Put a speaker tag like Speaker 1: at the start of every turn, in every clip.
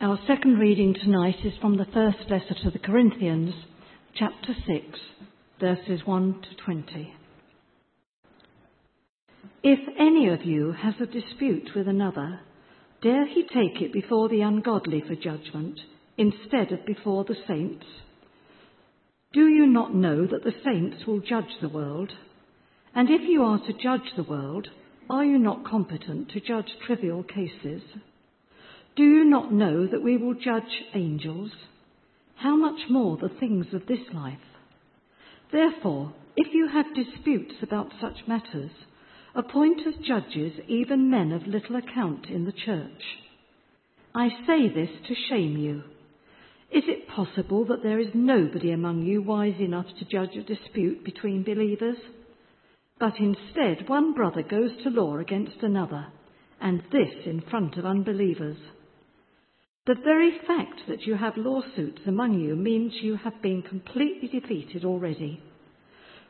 Speaker 1: Our second reading tonight is from the first letter to the Corinthians, chapter 6, verses 1 to 20. If any of you has a dispute with another, dare he take it before the ungodly for judgment instead of before the saints? Do you not know that the saints will judge the world? And if you are to judge the world, are you not competent to judge trivial cases? Do you not know that we will judge angels? How much more the things of this life? Therefore, if you have disputes about such matters, appoint as judges even men of little account in the church. I say this to shame you. Is it possible that there is nobody among you wise enough to judge a dispute between believers? But instead, one brother goes to law against another, and this in front of unbelievers. The very fact that you have lawsuits among you means you have been completely defeated already.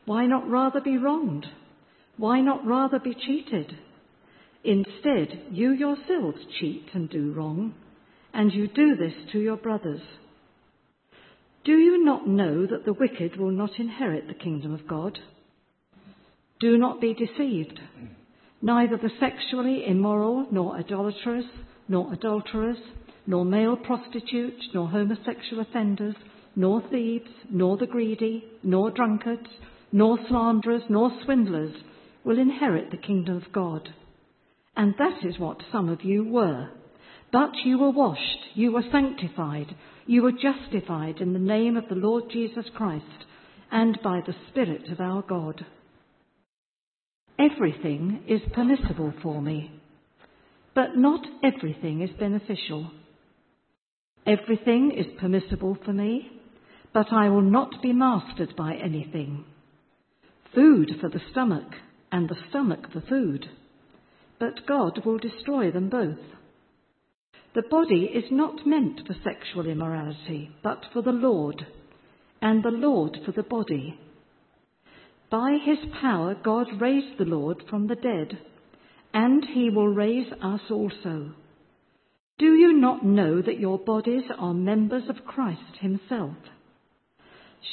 Speaker 1: Why not rather be wronged? Why not rather be cheated? Instead, you yourselves cheat and do wrong, and you do this to your brothers. Do you not know that the wicked will not inherit the kingdom of God? Do not be deceived. Neither the sexually immoral, nor idolaters, nor adulterers, nor male prostitutes, nor homosexual offenders, nor thieves, nor the greedy, nor drunkards, nor slanderers, nor swindlers will inherit the kingdom of God. And that is what some of you were. But you were washed, you were sanctified, you were justified in the name of the Lord Jesus Christ and by the Spirit of our God. Everything is permissible for me, but not everything is beneficial. Everything is permissible for me, but I will not be mastered by anything. Food for the stomach, and the stomach for food, but God will destroy them both. The body is not meant for sexual immorality, but for the Lord, and the Lord for the body. By his power, God raised the Lord from the dead, and he will raise us also. Do you not know that your bodies are members of Christ himself?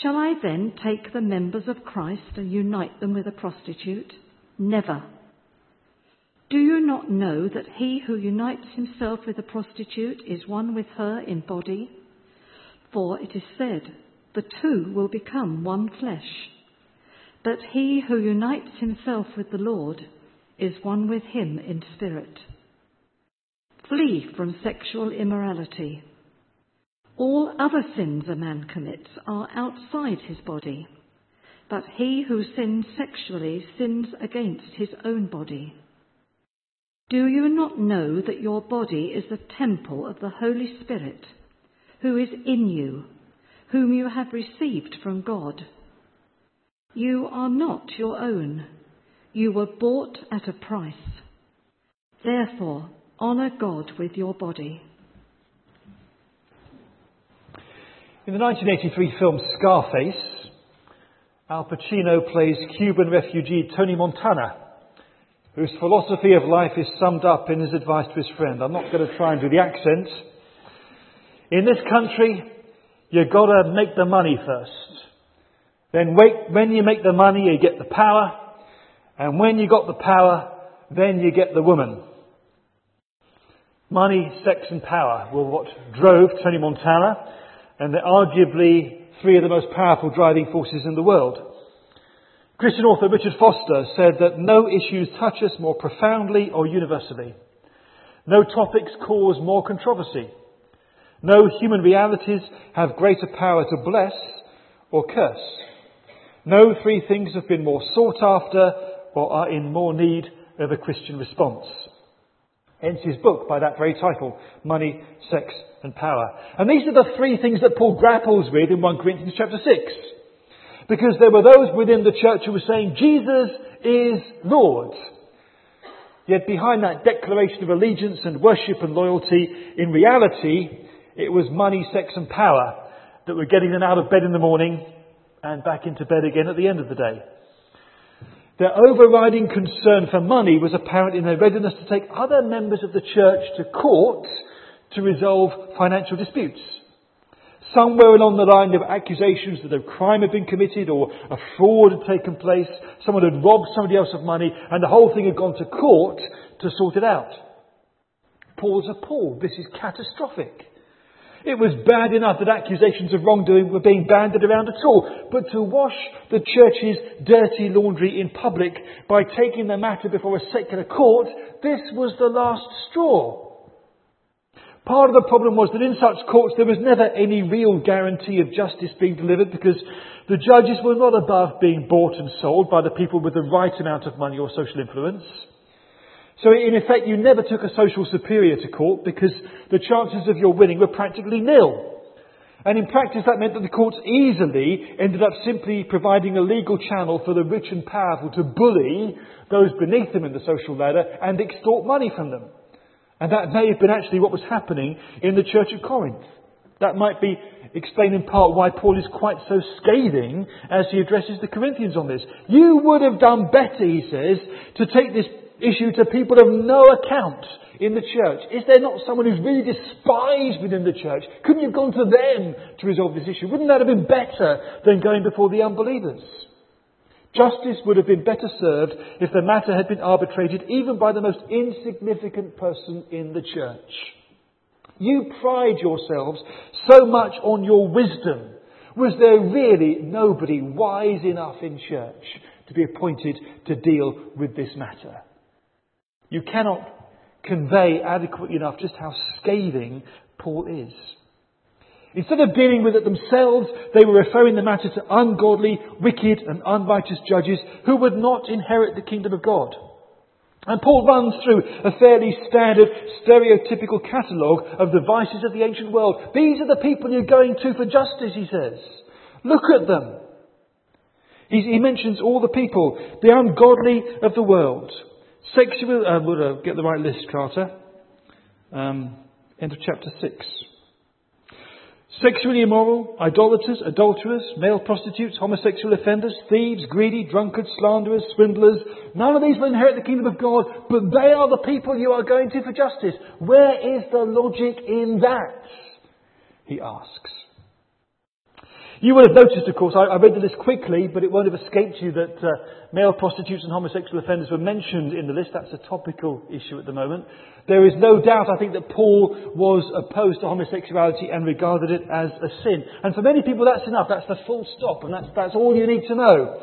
Speaker 1: Shall I then take the members of Christ and unite them with a prostitute? Never. Do you not know that he who unites himself with a prostitute is one with her in body? For it is said, the two will become one flesh. But he who unites himself with the Lord is one with him in spirit. Flee from sexual immorality. All other sins a man commits are outside his body but he who sins sexually sins against his own body. Do you not know that your body is the temple of the Holy Spirit, who is in you, whom you have received from God? You are not your own. You were bought at a price. Therefore, honour God with your body.
Speaker 2: In the 1983 film Scarface, Al Pacino plays Cuban refugee Tony Montana, whose philosophy of life is summed up in his advice to his friend. I'm not going to try and do the accent. In this country, you've got to make the money first. Then wait, when you make the money, you get the power. And when you got the power, then you get the woman. Money, sex and power were what drove Tony Montana, and they're arguably three of the most powerful driving forces in the world. Christian author Richard Foster said that no issues touch us more profoundly or universally. No topics cause more controversy. No human realities have greater power to bless or curse. No three things have been more sought after or are in more need of a Christian response. Hence his book by that very title, Money, Sex and Power. And these are the three things that Paul grapples with in 1 Corinthians chapter 6. Because there were those within the church who were saying, Jesus is Lord. Yet behind that declaration of allegiance and worship and loyalty, in reality, it was money, sex and power that were getting them out of bed in the morning and back into bed again at the end of the day. Their overriding concern for money was apparent in their readiness to take other members of the church to court to resolve financial disputes. Somewhere along the line there were accusations that a crime had been committed or a fraud had taken place, someone had robbed somebody else of money, and the whole thing had gone to court to sort it out. Paul's appalled. This is catastrophic. It was bad enough that accusations of wrongdoing were being banded around at all, but to wash the church's dirty laundry in public by taking the matter before a secular court, this was the last straw. Part of the problem was that in such courts there was never any real guarantee of justice being delivered because the judges were not above being bought and sold by the people with the right amount of money or social influence. So in effect, you never took a social superior to court because the chances of your winning were practically nil. And in practice, that meant that the courts easily ended up simply providing a legal channel for the rich and powerful to bully those beneath them in the social ladder and extort money from them. And that may have been actually what was happening in the church of Corinth. That might be explained in part why Paul is quite so scathing as he addresses the Corinthians on this. You would have done better, he says, to take this issue to people of no account in the church? Is there not someone who's really despised within the church? Couldn't you have gone to them to resolve this issue? Wouldn't that have been better than going before the unbelievers? Justice would have been better served if the matter had been arbitrated even by the most insignificant person in the church. You pride yourselves so much on your wisdom. Was there really nobody wise enough in church to be appointed to deal with this matter? You cannot convey adequately enough just how scathing Paul is. Instead of dealing with it themselves, they were referring the matter to ungodly, wicked, and unrighteous judges who would not inherit the kingdom of God. And Paul runs through a fairly standard, stereotypical catalogue of the vices of the ancient world. These are the people you're going to for justice, he says. Look at them. He, he mentions all the people, the ungodly of the world, Sexual, uh, we'll uh, get the right list, Carter. Um, end of chapter 6. Sexually immoral, idolaters, adulterers, male prostitutes, homosexual offenders, thieves, greedy, drunkards, slanderers, swindlers. None of these will inherit the kingdom of God, but they are the people you are going to for justice. Where is the logic in that? He asks. You will have noticed, of course, I, I read the list quickly, but it won't have escaped you that uh, male prostitutes and homosexual offenders were mentioned in the list. That's a topical issue at the moment. There is no doubt, I think, that Paul was opposed to homosexuality and regarded it as a sin. And for many people, that's enough. That's the full stop, and that's, that's all you need to know.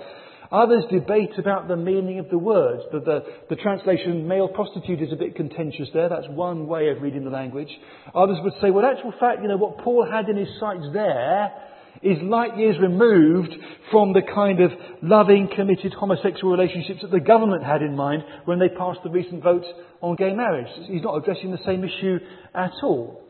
Speaker 2: Others debate about the meaning of the words. The, the, the, translation male prostitute is a bit contentious there. That's one way of reading the language. Others would say, well, actual fact, you know, what Paul had in his sights there is light years removed from the kind of loving, committed homosexual relationships that the government had in mind when they passed the recent vote on gay marriage. He's not addressing the same issue at all.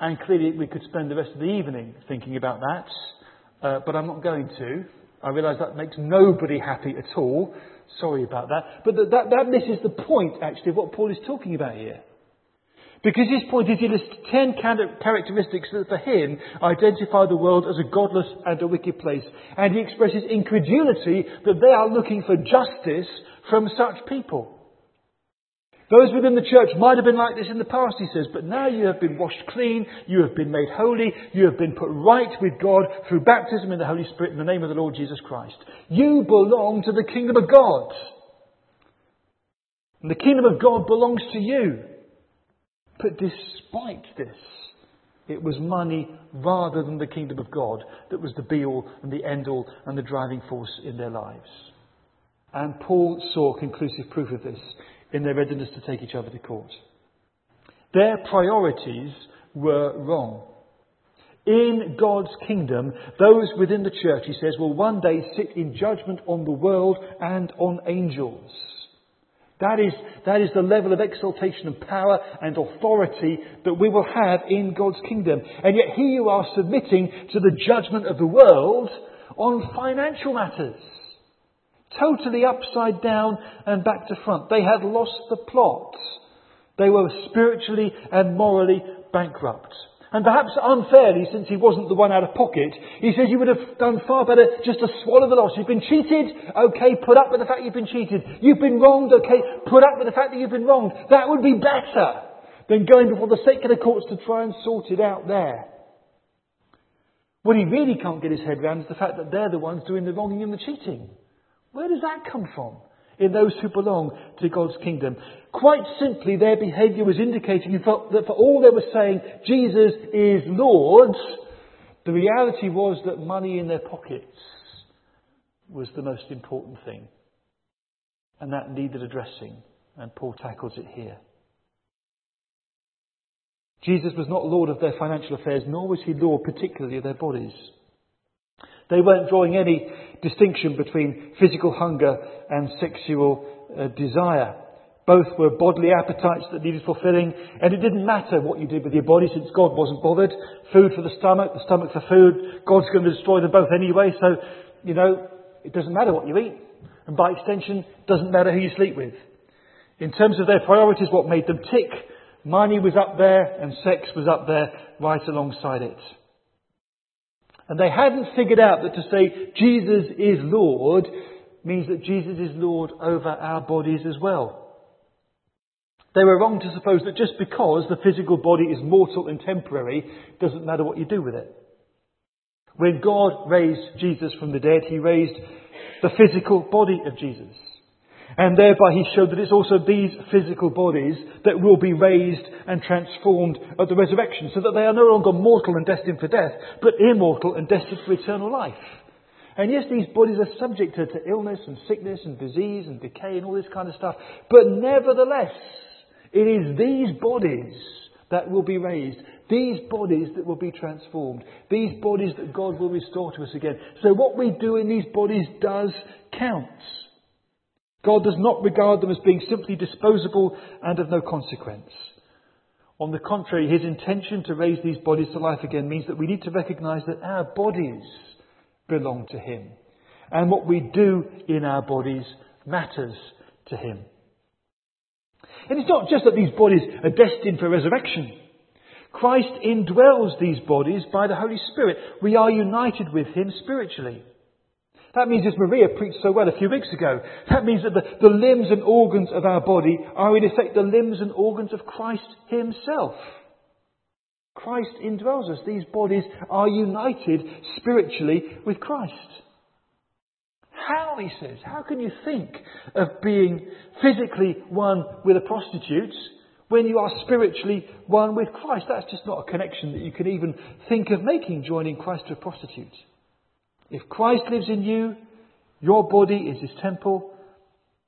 Speaker 2: And clearly we could spend the rest of the evening thinking about that, uh, but I'm not going to. I realise that makes nobody happy at all. Sorry about that. But that, that, that misses the point, actually, of what Paul is talking about here. Because his point is he lists ten characteristics that for him identify the world as a godless and a wicked place. And he expresses incredulity that they are looking for justice from such people. Those within the church might have been like this in the past, he says, but now you have been washed clean, you have been made holy, you have been put right with God through baptism in the Holy Spirit in the name of the Lord Jesus Christ. You belong to the kingdom of God. And the kingdom of God belongs to you. But despite this, it was money rather than the kingdom of God that was the be all and the end all and the driving force in their lives. And Paul saw conclusive proof of this in their readiness to take each other to court. Their priorities were wrong. In God's kingdom, those within the church, he says, will one day sit in judgment on the world and on angels. That is, that is the level of exaltation and power and authority that we will have in God's kingdom. And yet here you are submitting to the judgment of the world on financial matters. Totally upside down and back to front. They had lost the plot. They were spiritually and morally bankrupt. And perhaps unfairly, since he wasn't the one out of pocket, he says you would have done far better just to swallow the loss. You've been cheated, okay, put up with the fact you've been cheated. You've been wronged, okay, put up with the fact that you've been wronged. That would be better than going before the secular courts to try and sort it out there. What he really can't get his head around is the fact that they're the ones doing the wronging and the cheating. Where does that come from in those who belong to God's kingdom? Quite simply, their behaviour was indicating that for all they were saying, Jesus is Lord, the reality was that money in their pockets was the most important thing. And that needed addressing, and Paul tackles it here. Jesus was not Lord of their financial affairs, nor was he Lord particularly of their bodies. They weren't drawing any distinction between physical hunger and sexual uh, desire. Both were bodily appetites that needed fulfilling, and it didn't matter what you did with your body since God wasn't bothered. Food for the stomach, the stomach for food. God's going to destroy them both anyway, so, you know, it doesn't matter what you eat. And by extension, doesn't matter who you sleep with. In terms of their priorities, what made them tick, money was up there and sex was up there right alongside it. And they hadn't figured out that to say Jesus is Lord means that Jesus is Lord over our bodies as well. They were wrong to suppose that just because the physical body is mortal and temporary, doesn't matter what you do with it. When God raised Jesus from the dead, He raised the physical body of Jesus. And thereby He showed that it's also these physical bodies that will be raised and transformed at the resurrection, so that they are no longer mortal and destined for death, but immortal and destined for eternal life. And yes, these bodies are subject to, to illness and sickness and disease and decay and all this kind of stuff, but nevertheless, it is these bodies that will be raised, these bodies that will be transformed, these bodies that God will restore to us again. So what we do in these bodies does count. God does not regard them as being simply disposable and of no consequence. On the contrary, his intention to raise these bodies to life again means that we need to recognize that our bodies belong to him. And what we do in our bodies matters to him. And it's not just that these bodies are destined for resurrection. Christ indwells these bodies by the Holy Spirit. We are united with Him spiritually. That means, as Maria preached so well a few weeks ago, that means that the, the limbs and organs of our body are in effect the limbs and organs of Christ Himself. Christ indwells us. These bodies are united spiritually with Christ. How, he says, how can you think of being physically one with a prostitute when you are spiritually one with Christ? That's just not a connection that you can even think of making, joining Christ to a prostitute. If Christ lives in you, your body is his temple,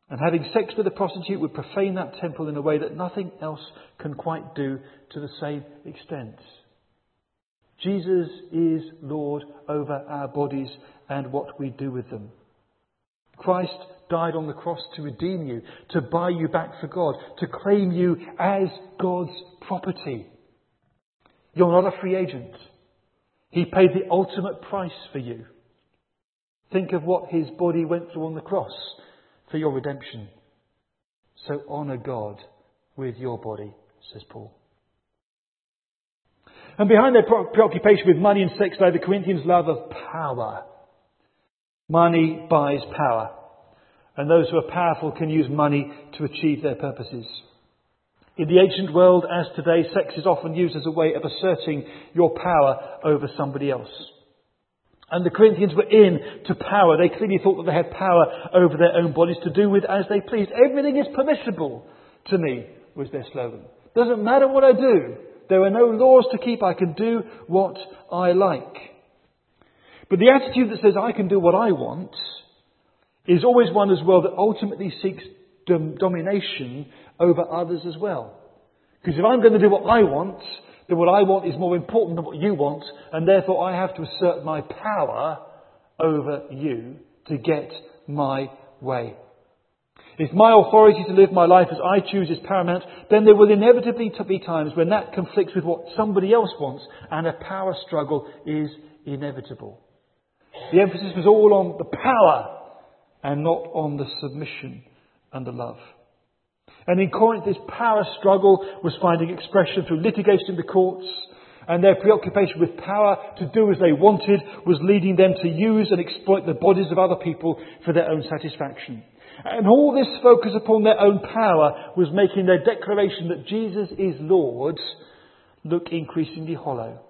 Speaker 2: and having sex with a prostitute would profane that temple in a way that nothing else can quite do to the same extent. Jesus is Lord over our bodies and what we do with them. Christ died on the cross to redeem you, to buy you back for God, to claim you as God's property. You're not a free agent. He paid the ultimate price for you. Think of what his body went through on the cross for your redemption. So honour God with your body, says Paul. And behind their preoccupation with money and sex lay the Corinthians' love of power. Money buys power. And those who are powerful can use money to achieve their purposes. In the ancient world, as today, sex is often used as a way of asserting your power over somebody else. And the Corinthians were in to power. They clearly thought that they had power over their own bodies to do with as they pleased. Everything is permissible to me, was their slogan. Doesn't matter what I do. There are no laws to keep. I can do what I like. But the attitude that says I can do what I want is always one as well that ultimately seeks dom- domination over others as well. Because if I'm going to do what I want, then what I want is more important than what you want, and therefore I have to assert my power over you to get my way. If my authority to live my life as I choose is paramount, then there will inevitably be times when that conflicts with what somebody else wants, and a power struggle is inevitable. The emphasis was all on the power and not on the submission and the love. And in Corinth, this power struggle was finding expression through litigation in the courts, and their preoccupation with power to do as they wanted was leading them to use and exploit the bodies of other people for their own satisfaction. And all this focus upon their own power was making their declaration that Jesus is Lord look increasingly hollow.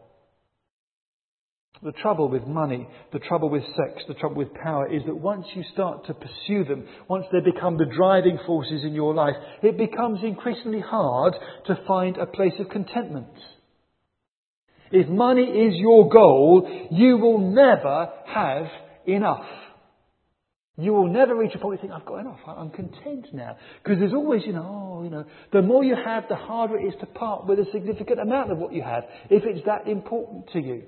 Speaker 2: The trouble with money, the trouble with sex, the trouble with power is that once you start to pursue them, once they become the driving forces in your life, it becomes increasingly hard to find a place of contentment. If money is your goal, you will never have enough. You will never reach a point where you think, I've got enough, I'm content now. Because there's always, you know, oh, you know, the more you have, the harder it is to part with a significant amount of what you have, if it's that important to you.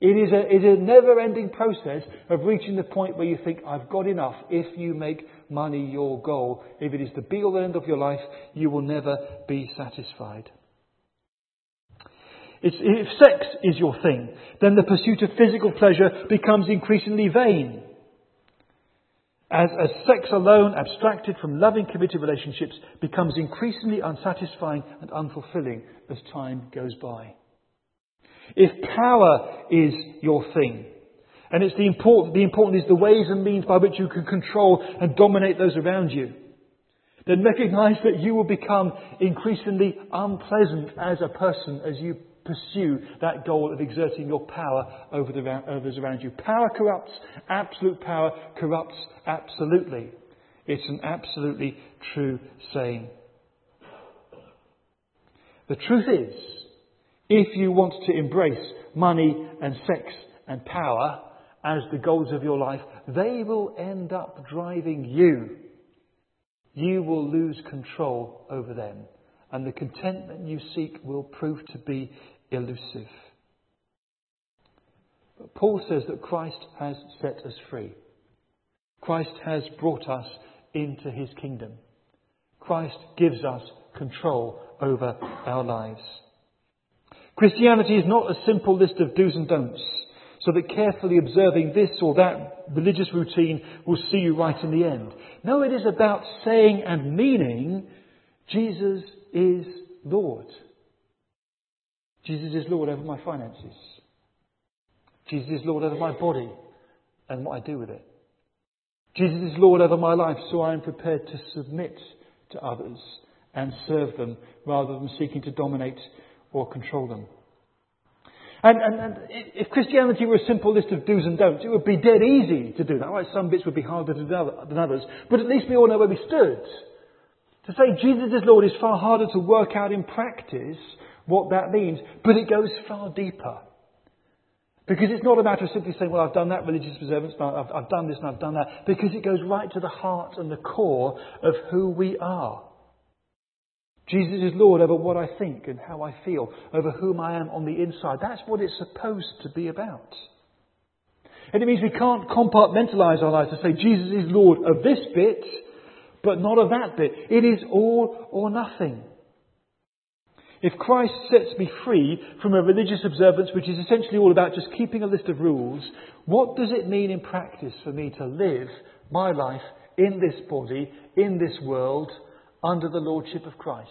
Speaker 2: It is a, a never ending process of reaching the point where you think, I've got enough. If you make money your goal, if it is the be all the end of your life, you will never be satisfied. It's, if sex is your thing, then the pursuit of physical pleasure becomes increasingly vain. As, as sex alone, abstracted from loving, committed relationships, becomes increasingly unsatisfying and unfulfilling as time goes by. If power is your thing, and it's the important, the important is the ways and means by which you can control and dominate those around you, then recognize that you will become increasingly unpleasant as a person as you pursue that goal of exerting your power over the others around you. Power corrupts. Absolute power corrupts absolutely. It's an absolutely true saying. The truth is, if you want to embrace money and sex and power as the goals of your life, they will end up driving you. You will lose control over them and the contentment you seek will prove to be elusive. But Paul says that Christ has set us free. Christ has brought us into his kingdom. Christ gives us control over our lives. Christianity is not a simple list of do's and don'ts, so that carefully observing this or that religious routine will see you right in the end. No, it is about saying and meaning Jesus is Lord. Jesus is Lord over my finances. Jesus is Lord over my body and what I do with it. Jesus is Lord over my life, so I am prepared to submit to others and serve them rather than seeking to dominate or control them. And, and, and, if Christianity were a simple list of do's and don'ts, it would be dead easy to do that. Right? Some bits would be harder than others, but at least we all know where we stood. To say Jesus is Lord is far harder to work out in practice what that means, but it goes far deeper. Because it's not a matter of simply saying, well, I've done that religious observance, I've, I've done this and I've done that, because it goes right to the heart and the core of who we are. Jesus is Lord over what I think and how I feel, over whom I am on the inside. That's what it's supposed to be about. And it means we can't compartmentalize our lives to say Jesus is Lord of this bit, but not of that bit. It is all or nothing. If Christ sets me free from a religious observance which is essentially all about just keeping a list of rules, what does it mean in practice for me to live my life in this body, in this world, under the Lordship of Christ?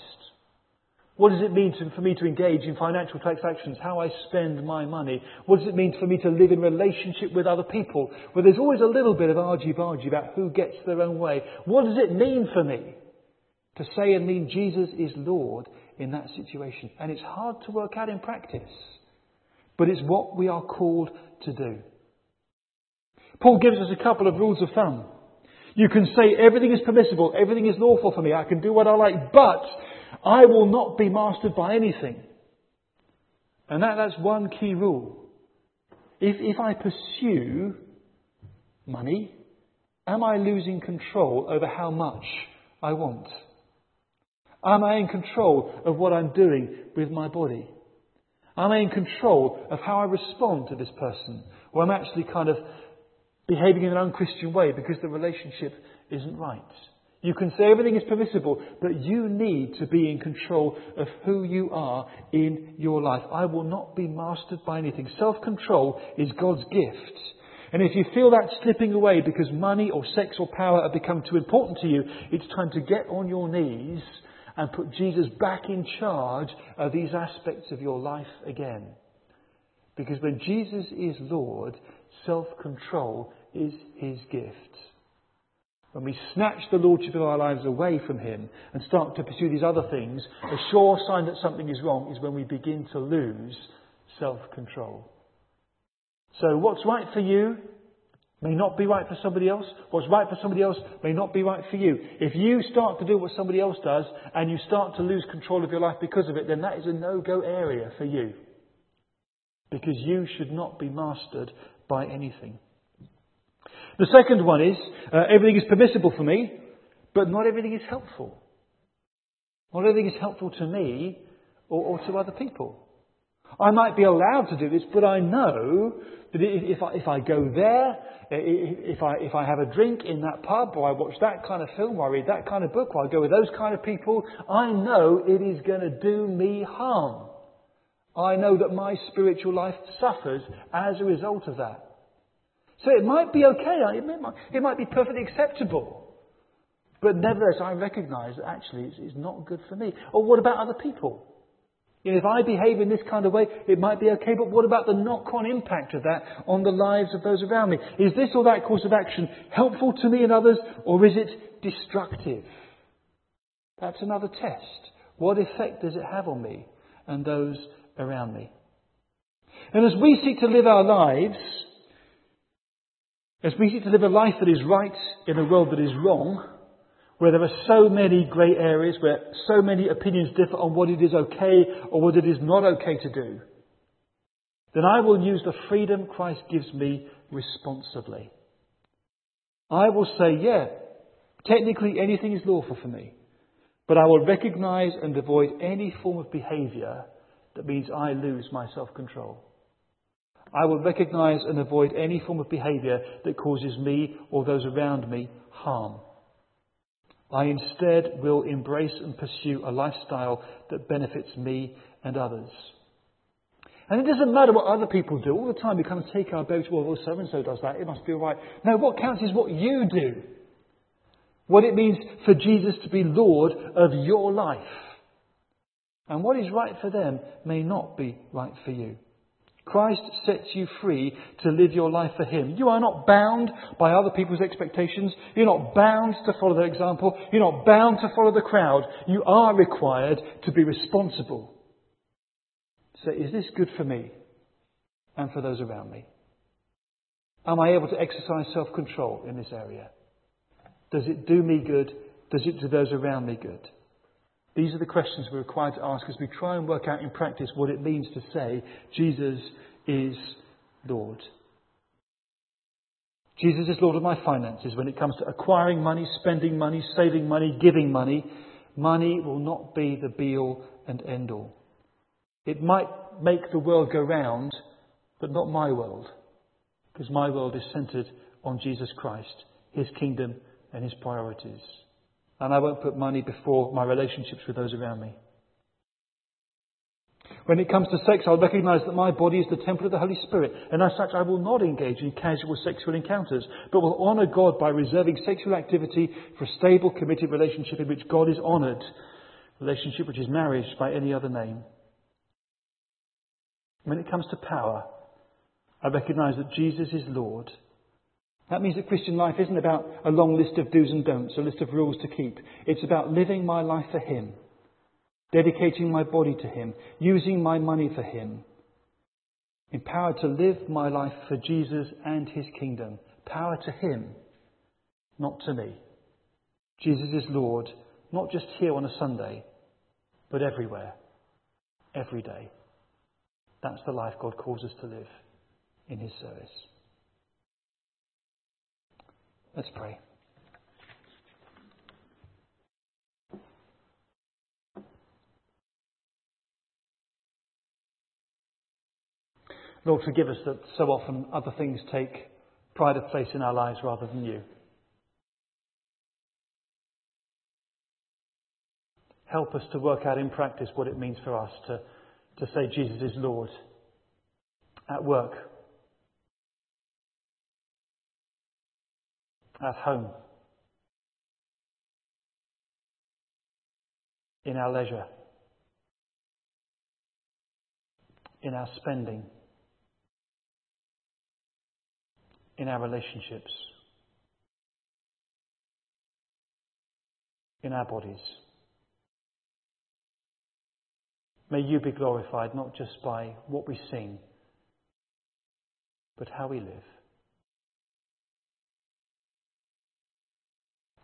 Speaker 2: What does it mean to, for me to engage in financial transactions? How I spend my money? What does it mean for me to live in relationship with other people? Where there's always a little bit of argy-bargy about who gets their own way. What does it mean for me to say and mean Jesus is Lord in that situation. And it's hard to work out in practice, but it's what we are called to do. Paul gives us a couple of rules of thumb. You can say everything is permissible, everything is lawful for me, I can do what I like, but I will not be mastered by anything. And that, that's one key rule. If, if I pursue money, am I losing control over how much I want? Am I in control of what I'm doing with my body? Am I in control of how I respond to this person? Or am I actually kind of behaving in an unchristian way because the relationship isn't right? You can say everything is permissible, but you need to be in control of who you are in your life. I will not be mastered by anything. Self control is God's gift. And if you feel that slipping away because money or sex or power have become too important to you, it's time to get on your knees and put Jesus back in charge of these aspects of your life again. Because when Jesus is Lord, self control is his gift. when we snatch the lordship of our lives away from Him and start to pursue these other things, a sure sign that something is wrong is when we begin to lose self control. So, what's right for you may not be right for somebody else. What's right for somebody else may not be right for you. If you start to do what somebody else does and you start to lose control of your life because of it, then that is a no go area for you. Because you should not be mastered by anything. The second one is uh, everything is permissible for me, but not everything is helpful. Not everything is helpful to me or, or to other people. I might be allowed to do this, but I know that if I, if I go there, if I, if I have a drink in that pub, or I watch that kind of film, or I read that kind of book, or I go with those kind of people, I know it is going to do me harm. I know that my spiritual life suffers as a result of that. So it might be okay, it might, it might be perfectly acceptable. But nevertheless, I recognize that actually it's, it's not good for me. Or what about other people? You know, if I behave in this kind of way, it might be okay, but what about the knock on impact of that on the lives of those around me? Is this or that course of action helpful to me and others, or is it destructive? That's another test. What effect does it have on me and those around me? And as we seek to live our lives, as we seek to live a life that is right in a world that is wrong, where there are so many grey areas, where so many opinions differ on what it is okay or what it is not okay to do, then I will use the freedom Christ gives me responsibly. I will say, yeah, technically anything is lawful for me, but I will recognize and avoid any form of behavior that means I lose my self control. I will recognize and avoid any form of behavior that causes me or those around me harm. I instead will embrace and pursue a lifestyle that benefits me and others. And it doesn't matter what other people do. All the time we kind of take our boat, well, so and so does that, it must be all right. No, what counts is what you do. What it means for Jesus to be Lord of your life. And what is right for them may not be right for you. Christ sets you free to live your life for Him. You are not bound by other people's expectations. You're not bound to follow their example. You're not bound to follow the crowd. You are required to be responsible. So, is this good for me and for those around me? Am I able to exercise self control in this area? Does it do me good? Does it do those around me good? These are the questions we're required to ask as we try and work out in practice what it means to say, Jesus is Lord. Jesus is Lord of my finances. When it comes to acquiring money, spending money, saving money, giving money, money will not be the be all and end all. It might make the world go round, but not my world, because my world is centered on Jesus Christ, His kingdom, and His priorities and I won't put money before my relationships with those around me. When it comes to sex, I'll recognize that my body is the temple of the Holy Spirit, and as such, I will not engage in casual sexual encounters, but will honor God by reserving sexual activity for a stable, committed relationship in which God is honored, relationship which is marriage by any other name. When it comes to power, I recognize that Jesus is Lord that means that Christian life isn't about a long list of do's and don'ts, a list of rules to keep. It's about living my life for Him, dedicating my body to Him, using my money for Him, empowered to live my life for Jesus and His kingdom. Power to Him, not to me. Jesus is Lord, not just here on a Sunday, but everywhere, every day. That's the life God calls us to live in His service. Let's pray. Lord, forgive us that so often other things take pride of place in our lives rather than you. Help us to work out in practice what it means for us to, to say Jesus is Lord at work, at home, in our leisure, in our spending, in our relationships. in our bodies. May you be glorified not just by what we sing, but how we live.